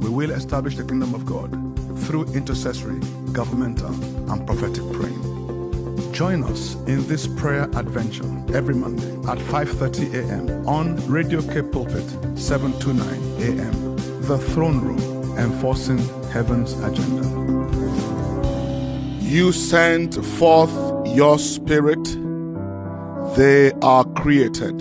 We will establish the kingdom of God through intercessory, governmental, and prophetic praying. Join us in this prayer adventure every Monday at 5:30 a.m. on Radio Cape Pulpit 729 a.m. The Throne Room, enforcing heaven's agenda. You sent forth your spirit, they are created,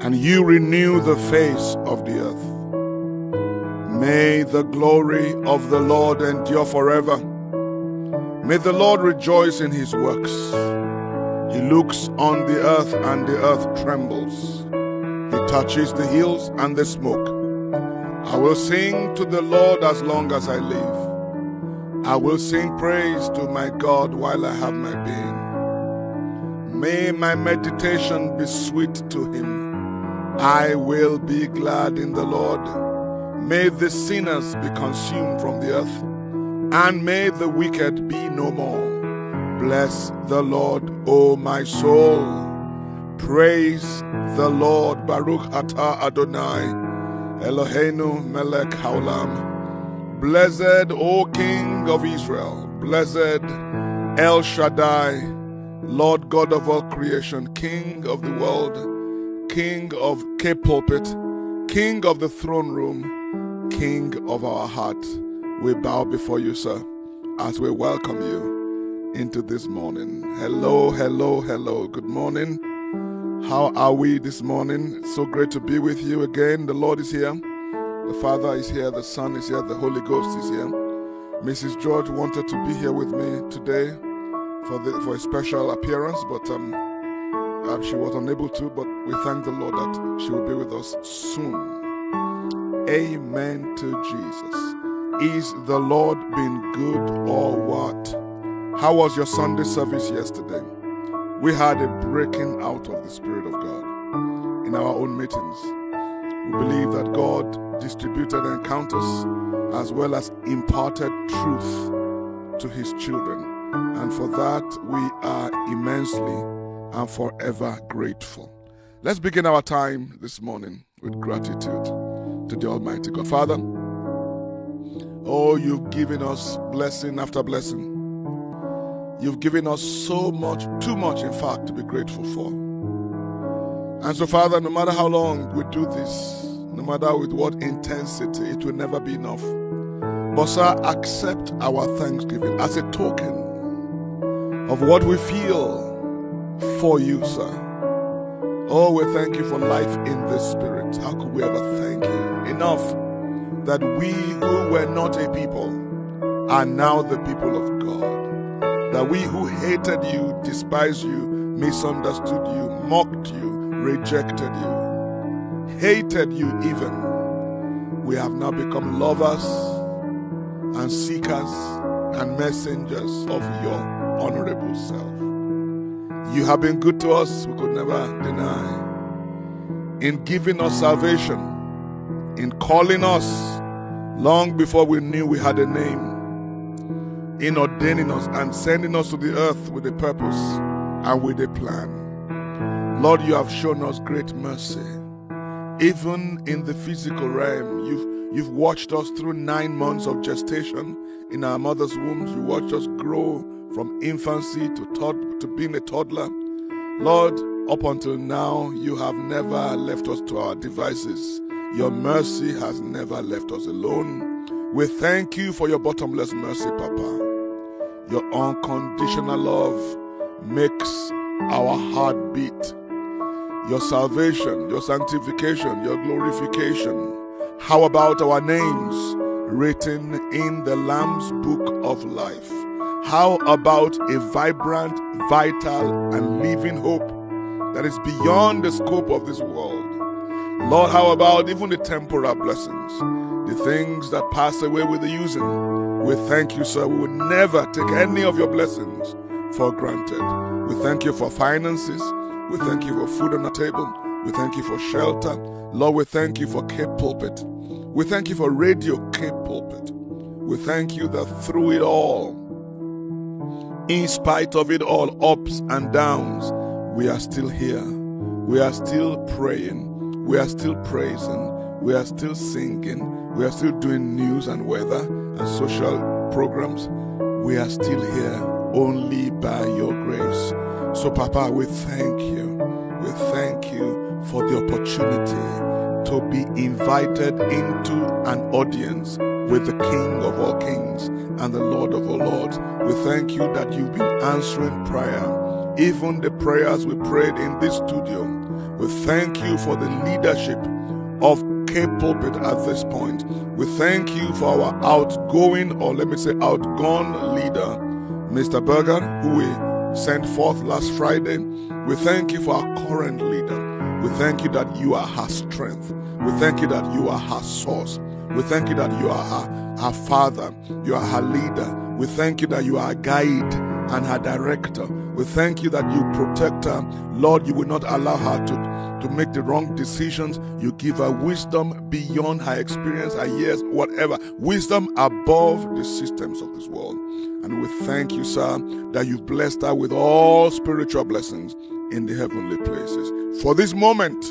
and you renew the face of the earth. May the glory of the Lord endure forever. May the Lord rejoice in his works. He looks on the earth and the earth trembles. He touches the hills and the smoke. I will sing to the Lord as long as I live. I will sing praise to my God while I have my being. May my meditation be sweet to him. I will be glad in the Lord. May the sinners be consumed from the earth, and may the wicked be no more. Bless the Lord, O my soul. Praise the Lord, Baruch Atah Adonai, Eloheinu melech haolam. Blessed, O King of Israel, blessed El Shaddai, Lord God of all creation, King of the world, King of Cape Pulpit, King of the throne room, King of our heart. We bow before you, sir, as we welcome you into this morning. Hello, hello, hello. Good morning. How are we this morning? So great to be with you again. The Lord is here. The Father is here, the Son is here, the Holy Ghost is here. Mrs. George wanted to be here with me today for the for a special appearance, but um, uh, she was unable to. But we thank the Lord that she will be with us soon. Amen to Jesus. Is the Lord been good or what? How was your Sunday service yesterday? We had a breaking out of the Spirit of God in our own meetings. We believe that God distributed encounters as well as imparted truth to his children. And for that, we are immensely and forever grateful. Let's begin our time this morning with gratitude to the Almighty God. Father, oh, you've given us blessing after blessing. You've given us so much, too much, in fact, to be grateful for. And so, Father, no matter how long we do this, no matter with what intensity, it will never be enough. But, sir, accept our thanksgiving as a token of what we feel for you, sir. Oh, we thank you for life in the Spirit. How could we ever thank you enough that we who were not a people are now the people of God? That we who hated you, despised you, misunderstood you, mocked you, rejected you, hated you even, we have now become lovers and seekers and messengers of your honorable self. You have been good to us, we could never deny. In giving us salvation, in calling us long before we knew we had a name, in ordaining us and sending us to the earth with a purpose and with a plan. Lord, you have shown us great mercy. Even in the physical realm, you've, you've watched us through nine months of gestation in our mother's wombs. You watched us grow from infancy to, tod- to being a toddler. Lord, up until now, you have never left us to our devices. Your mercy has never left us alone. We thank you for your bottomless mercy, Papa. Your unconditional love makes our heart beat. Your salvation, your sanctification, your glorification. How about our names written in the Lamb's book of life? How about a vibrant, vital, and living hope that is beyond the scope of this world? Lord, how about even the temporal blessings, the things that pass away with the using? We thank you, sir. We will never take any of your blessings for granted. We thank you for finances. We thank you for food on the table. We thank you for shelter. Lord, we thank you for Cape Pulpit. We thank you for Radio Cape Pulpit. We thank you that through it all, in spite of it all, ups and downs, we are still here. We are still praying. We are still praising. We are still singing. We are still doing news and weather and social programs. We are still here only by your grace. So, Papa, we thank you. We thank you for the opportunity to be invited into an audience with the King of all kings and the Lord of all lords. We thank you that you've been answering prayer, even the prayers we prayed in this studio. We thank you for the leadership of Cape Pulpit at this point. We thank you for our outgoing, or let me say, outgone leader, Mr. Berger, who we sent forth last Friday. We thank you for our current leader. We thank you that you are her strength. We thank you that you are her source. We thank you that you are her, her father. You are her leader. We thank you that you are a guide and her director. We thank you that you protect her. Lord, you will not allow her to, to make the wrong decisions. You give her wisdom beyond her experience, her years, whatever. Wisdom above the systems of this world. And we thank you, sir, that you've blessed her with all spiritual blessings in the heavenly places. For this moment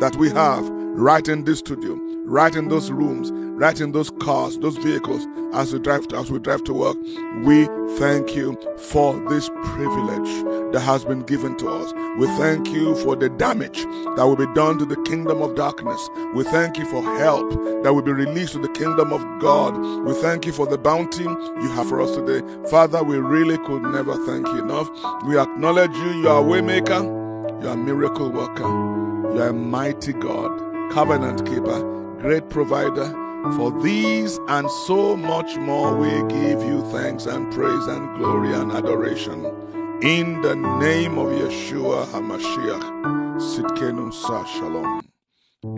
that we have right in this studio, right in those rooms, right in those cars, those vehicles, as we drive to, as we drive to work. We thank you for this privilege that has been given to us. We thank you for the damage that will be done to the kingdom of darkness. We thank you for help that will be released to the kingdom of God. We thank you for the bounty you have for us today. Father, we really could never thank you enough. We acknowledge you, you are a waymaker, you are a miracle worker, you are a mighty God, covenant keeper great provider. For these and so much more, we give you thanks and praise and glory and adoration. In the name of Yeshua HaMashiach, Tsidkenu Sa Shalom.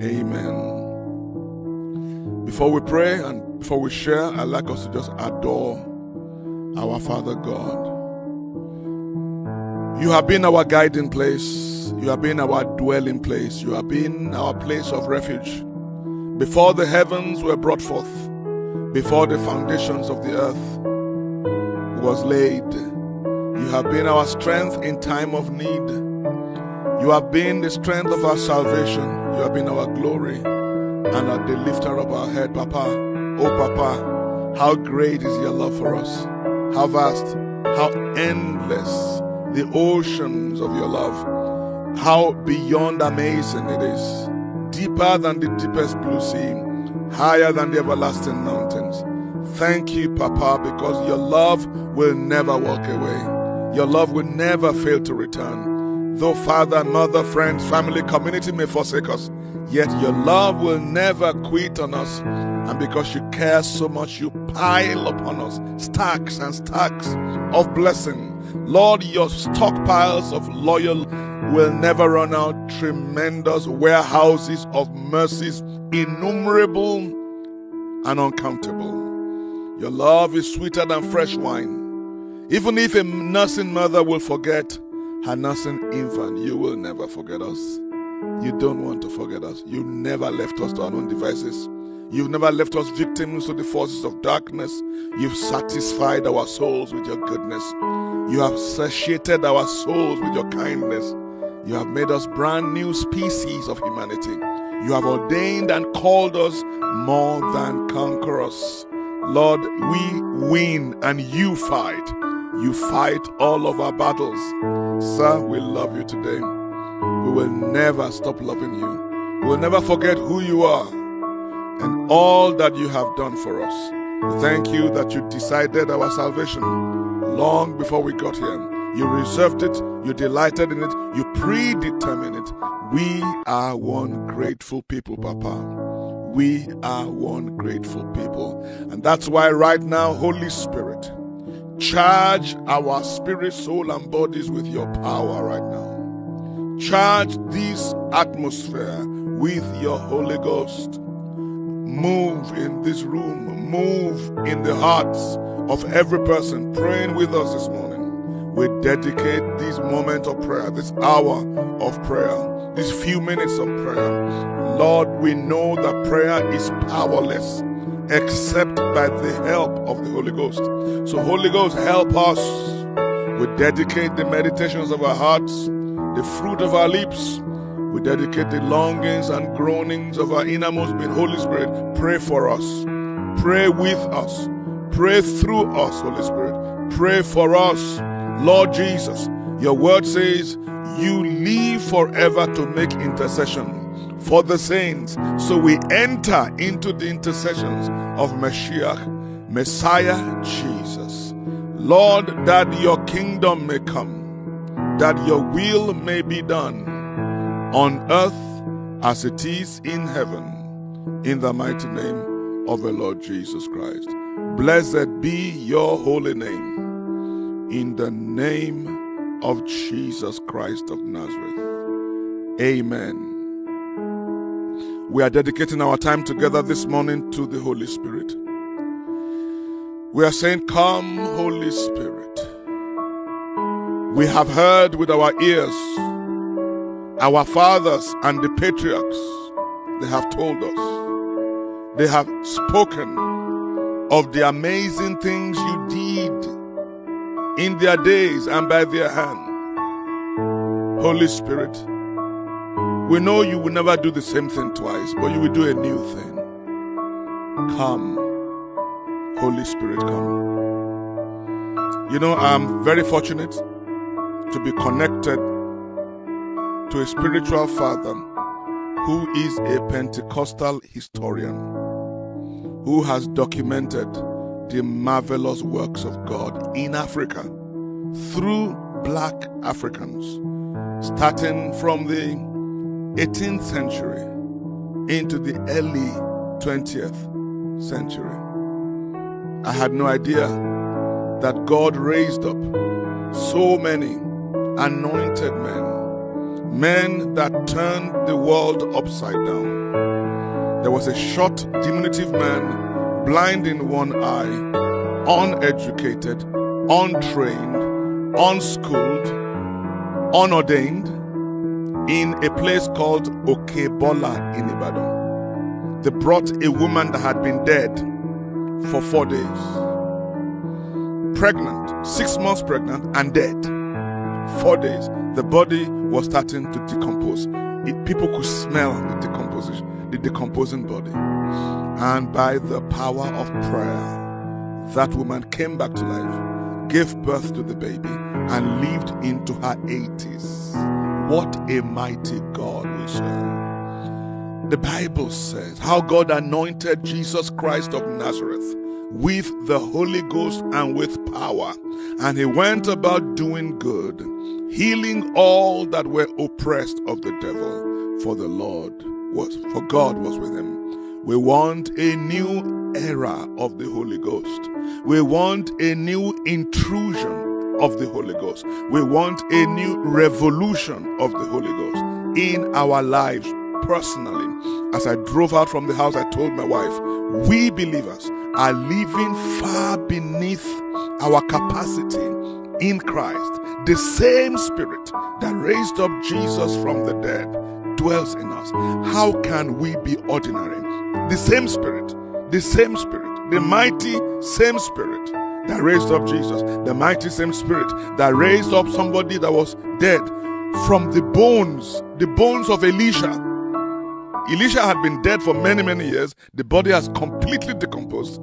Amen. Before we pray and before we share, I'd like us to just adore our Father God. You have been our guiding place. You have been our dwelling place. You have been our place of refuge before the heavens were brought forth, before the foundations of the earth was laid. You have been our strength in time of need. You have been the strength of our salvation. You have been our glory and are the lifter of our head, Papa. Oh, Papa, how great is your love for us. How vast, how endless the oceans of your love. How beyond amazing it is deeper than the deepest blue sea, higher than the everlasting mountains. Thank you, Papa, because your love will never walk away. Your love will never fail to return. Though father, mother, friends, family, community may forsake us, yet your love will never quit on us. And because you care so much, you pile upon us stacks and stacks of blessing. Lord, your stockpiles of loyal will never run out. Tremendous warehouses of mercies, innumerable and uncountable. Your love is sweeter than fresh wine. Even if a nursing mother will forget her nursing infant, you will never forget us. You don't want to forget us. You never left us to our own devices. You've never left us victims to the forces of darkness. You've satisfied our souls with your goodness. You have satiated our souls with your kindness. You have made us brand new species of humanity. You have ordained and called us more than conquerors. Lord, we win and you fight. You fight all of our battles. Sir, we love you today. We will never stop loving you. We will never forget who you are and all that you have done for us. We thank you that you decided our salvation long before we got here. You reserved it, you delighted in it, you predetermined it. We are one grateful people, Papa. We are one grateful people. And that's why, right now, Holy Spirit, charge our spirit, soul, and bodies with your power right now. Charge this atmosphere with your Holy Ghost. Move in this room, move in the hearts of every person praying with us this morning. We dedicate this moment of prayer, this hour of prayer, these few minutes of prayer. Lord, we know that prayer is powerless except by the help of the Holy Ghost. So, Holy Ghost, help us. We dedicate the meditations of our hearts, the fruit of our lips. We dedicate the longings and groanings of our innermost being. Holy Spirit, pray for us. Pray with us. Pray through us, Holy Spirit. Pray for us. Lord Jesus, your word says you live forever to make intercession for the saints. So we enter into the intercessions of Mashiach, Messiah Jesus. Lord, that your kingdom may come, that your will may be done on earth as it is in heaven, in the mighty name of the Lord Jesus Christ. Blessed be your holy name, in the name of Jesus Christ of Nazareth. Amen. We are dedicating our time together this morning to the Holy Spirit. We are saying, Come, Holy Spirit. We have heard with our ears our fathers and the patriarchs, they have told us, they have spoken of the amazing things you did in their days and by their hand. Holy Spirit, we know you will never do the same thing twice, but you will do a new thing. Come, Holy Spirit, come. You know, I'm very fortunate to be connected to a spiritual father who is a Pentecostal historian who has documented the marvelous works of God in Africa through black Africans, starting from the 18th century into the early 20th century. I had no idea that God raised up so many anointed men, men that turned the world upside down. There was a short, diminutive man, blind in one eye, uneducated, untrained, unschooled, unordained in a place called Okebola in Ibadan. They brought a woman that had been dead for four days, pregnant, six months pregnant, and dead. Four days. The body was starting to decompose. It, people could smell the decomposition, the decomposing body. And by the power of prayer, that woman came back to life, gave birth to the baby, and lived into her 80s. What a mighty God we serve. The Bible says how God anointed Jesus Christ of Nazareth with the Holy Ghost and with power. And he went about doing good, healing all that were oppressed of the devil, for the Lord was, for God was with him. We want a new era of the Holy Ghost. We want a new intrusion of the Holy Ghost. We want a new revolution of the Holy Ghost in our lives personally. As I drove out from the house, I told my wife, we believers are living far beneath our capacity in Christ. The same Spirit that raised up Jesus from the dead dwells in us. How can we be ordinary? The same Spirit, the same Spirit, the mighty same Spirit that raised up Jesus, the mighty same spirit that raised up somebody that was dead from the bones, the bones of Elisha. Elisha had been dead for many, many years. The body has completely decomposed.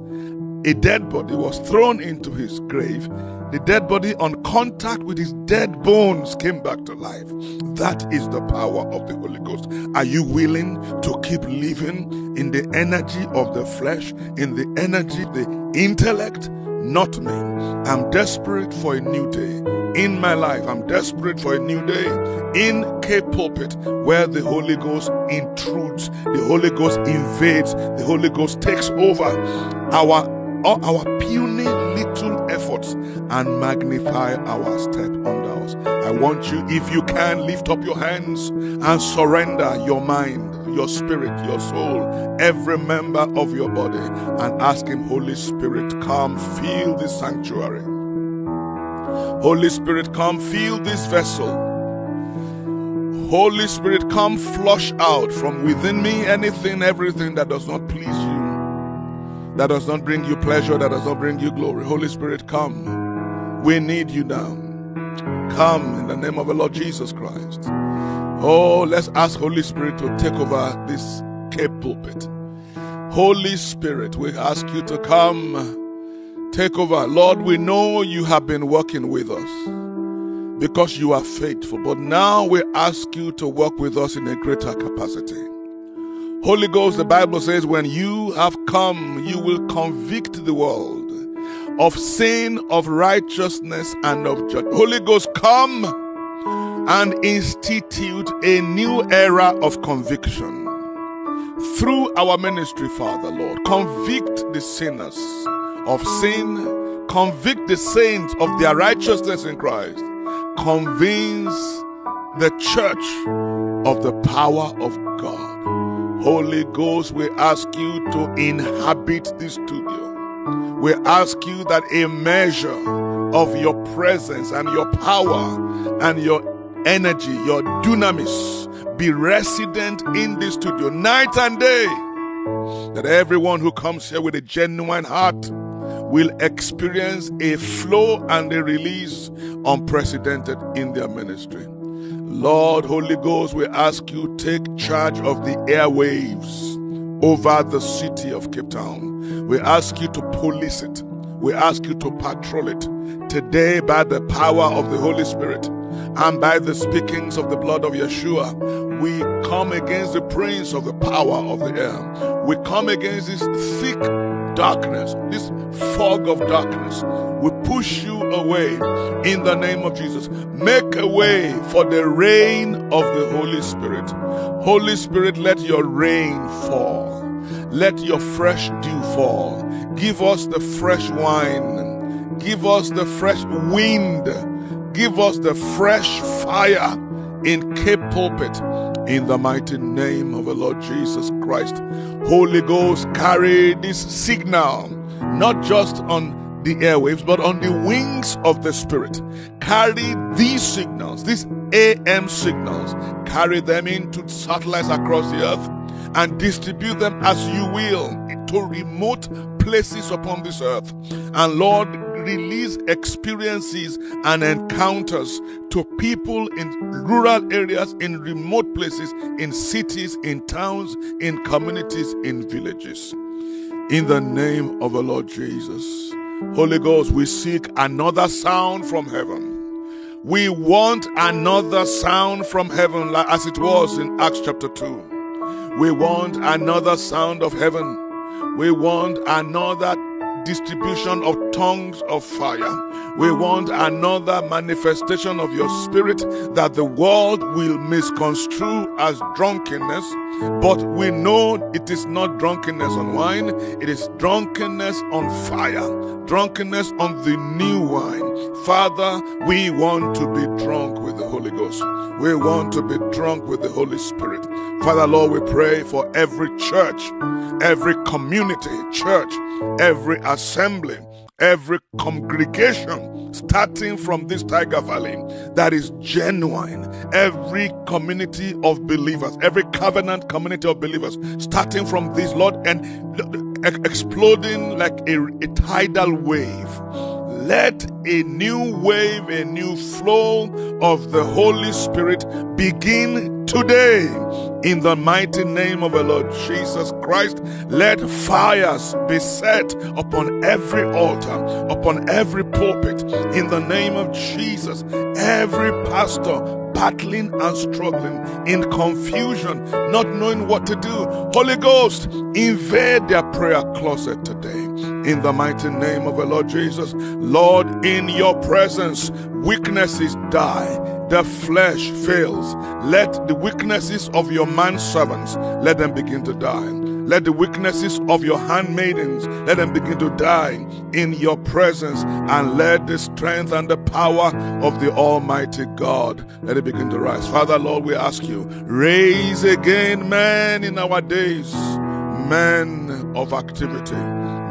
A dead body was thrown into his grave. The dead body, on contact with his dead bones, came back to life. That is the power of the Holy Ghost. Are you willing to keep living in the energy of the flesh, in the energy, the intellect? Not me. I'm desperate for a new day in my life. I'm desperate for a new day in Cape Pulpit where the Holy Ghost intrudes, the Holy Ghost invades, the Holy Ghost takes over our our puny little efforts and magnify our step under us. I want you, if you can, lift up your hands and surrender your mind, your spirit, your soul, every member of your body, and ask Him, Holy Spirit, come fill this sanctuary. Holy Spirit, come fill this vessel. Holy Spirit, come flush out from within me anything, everything that does not please you, that does not bring you pleasure, that does not bring you glory. Holy Spirit, come. We need you now. Come in the name of the Lord Jesus Christ. Oh, let's ask Holy Spirit to take over this Cape pulpit. Holy Spirit, we ask you to come, take over. Lord, we know you have been working with us because you are faithful, but now we ask you to work with us in a greater capacity. Holy Ghost, the Bible says, when you have come, you will convict the world of sin, of righteousness, and of judgment. Holy Ghost, come and institute a new era of conviction. Through our ministry, Father, Lord, convict the sinners of sin, convict the saints of their righteousness in Christ, convince the church of the power of God. Holy Ghost, we ask you to inhabit this studio. We ask you that a measure of your presence and your power and your energy, your dunamis, be resident in this studio night and day. That everyone who comes here with a genuine heart will experience a flow and a release unprecedented in their ministry. Lord, Holy Ghost, we ask you take charge of the airwaves over the city of Cape Town. We ask you to police it. We ask you to patrol it. Today, by the power of the Holy Spirit and by the speakings of the blood of Yeshua, we come against the prince of the power of the air. We come against this thick darkness, this fog of darkness. We push you away in the name of Jesus. Make a way for the rain of the Holy Spirit. Holy Spirit, let your rain fall. Let your fresh dew fall. Give us the fresh wine. Give us the fresh wind. Give us the fresh fire in Cape Pulpit. In the mighty name of the Lord Jesus Christ. Holy Ghost, carry this signal, not just on the airwaves, but on the wings of the Spirit. Carry these signals, these AM signals, carry them into satellites across the earth and distribute them as you will to remote places upon this earth. And Lord, release experiences and encounters to people in rural areas, in remote places, in cities, in towns, in communities, in villages. In the name of the Lord Jesus. Holy Ghost, we seek another sound from heaven. We want another sound from heaven, as it was in Acts chapter 2. We want another sound of heaven. We want another distribution of tongues of fire. We want another manifestation of your spirit that the world will misconstrue as drunkenness, but we know it is not drunkenness on wine, it is drunkenness on fire, drunkenness on the new wine. Father, we want to be drunk with the Holy Ghost. We want to be drunk with the Holy Spirit. Father, Lord, we pray for every church, every community, church, every assembly, every congregation starting from this Tyger Valley that is genuine, every community of believers, every covenant community of believers starting from this, Lord, and exploding like a, a tidal wave let a new wave, a new flow of the Holy Spirit begin today. In the mighty name of the Lord Jesus Christ, let fires be set upon every altar, upon every pulpit. In the name of Jesus, every pastor, battling and struggling in confusion, not knowing what to do. Holy Ghost, invade their prayer closet today. In the mighty name of the Lord Jesus, Lord, in your presence, weaknesses die the flesh fails. Let the weaknesses of your man servants let them begin to die. Let the weaknesses of your handmaidens, let them begin to die in your presence. And let the strength and the power of the Almighty God, let it begin to rise. Father, Lord, we ask you, raise again men in our days, men of activity,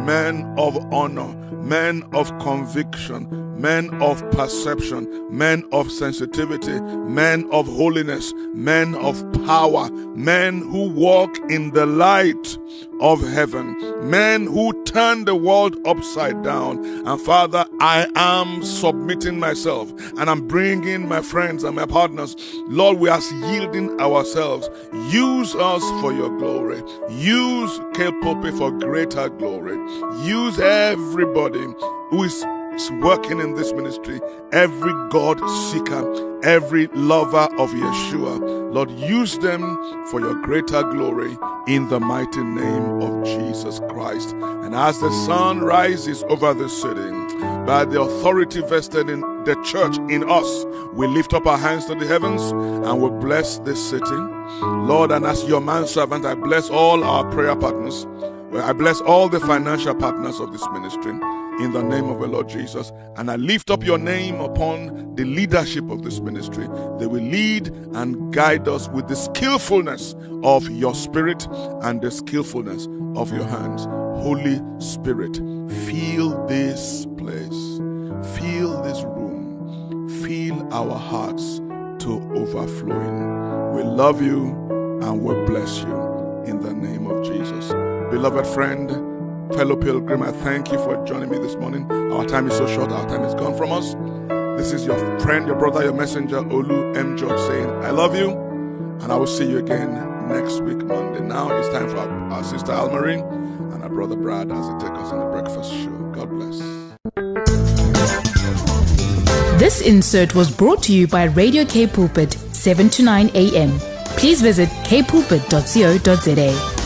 men of honor, men of conviction, men of perception, men of sensitivity, men of holiness, men of power, men who walk in the light of heaven, men who turn the world upside down. And Father, I am submitting myself and I'm bringing my friends and my partners. Lord, we are yielding ourselves. Use us for your glory. Use K for greater glory. Use everybody who is working in this ministry, every God seeker, every lover of Yeshua. Lord, use them for your greater glory in the mighty name of Jesus Christ. And as the sun rises over the city, by the authority vested in the church in us, we lift up our hands to the heavens and we bless this city. Lord, and as your manservant, I bless all our prayer partners. I bless all the financial partners of this ministry in the name of the Lord Jesus. And I lift up your name upon the leadership of this ministry. They will lead and guide us with the skillfulness of your spirit and the skillfulness of your hands. Holy Spirit, fill this place, fill this room, fill our hearts to overflowing. We love you and we bless you in the name of Jesus. Beloved friend, Fellow pilgrim, I thank you for joining me this morning. Our time is so short, our time is gone from us. This is your friend, your brother, your messenger, Olu M. George saying, I love you, and I will see you again next week, Monday. Now it's time for our, our sister Almarine and our brother Brad as they take us on the breakfast show. God bless. This insert was brought to you by Radio Cape Pulpit, 7 to 9 a.m. Please visit capepulpit.co.za.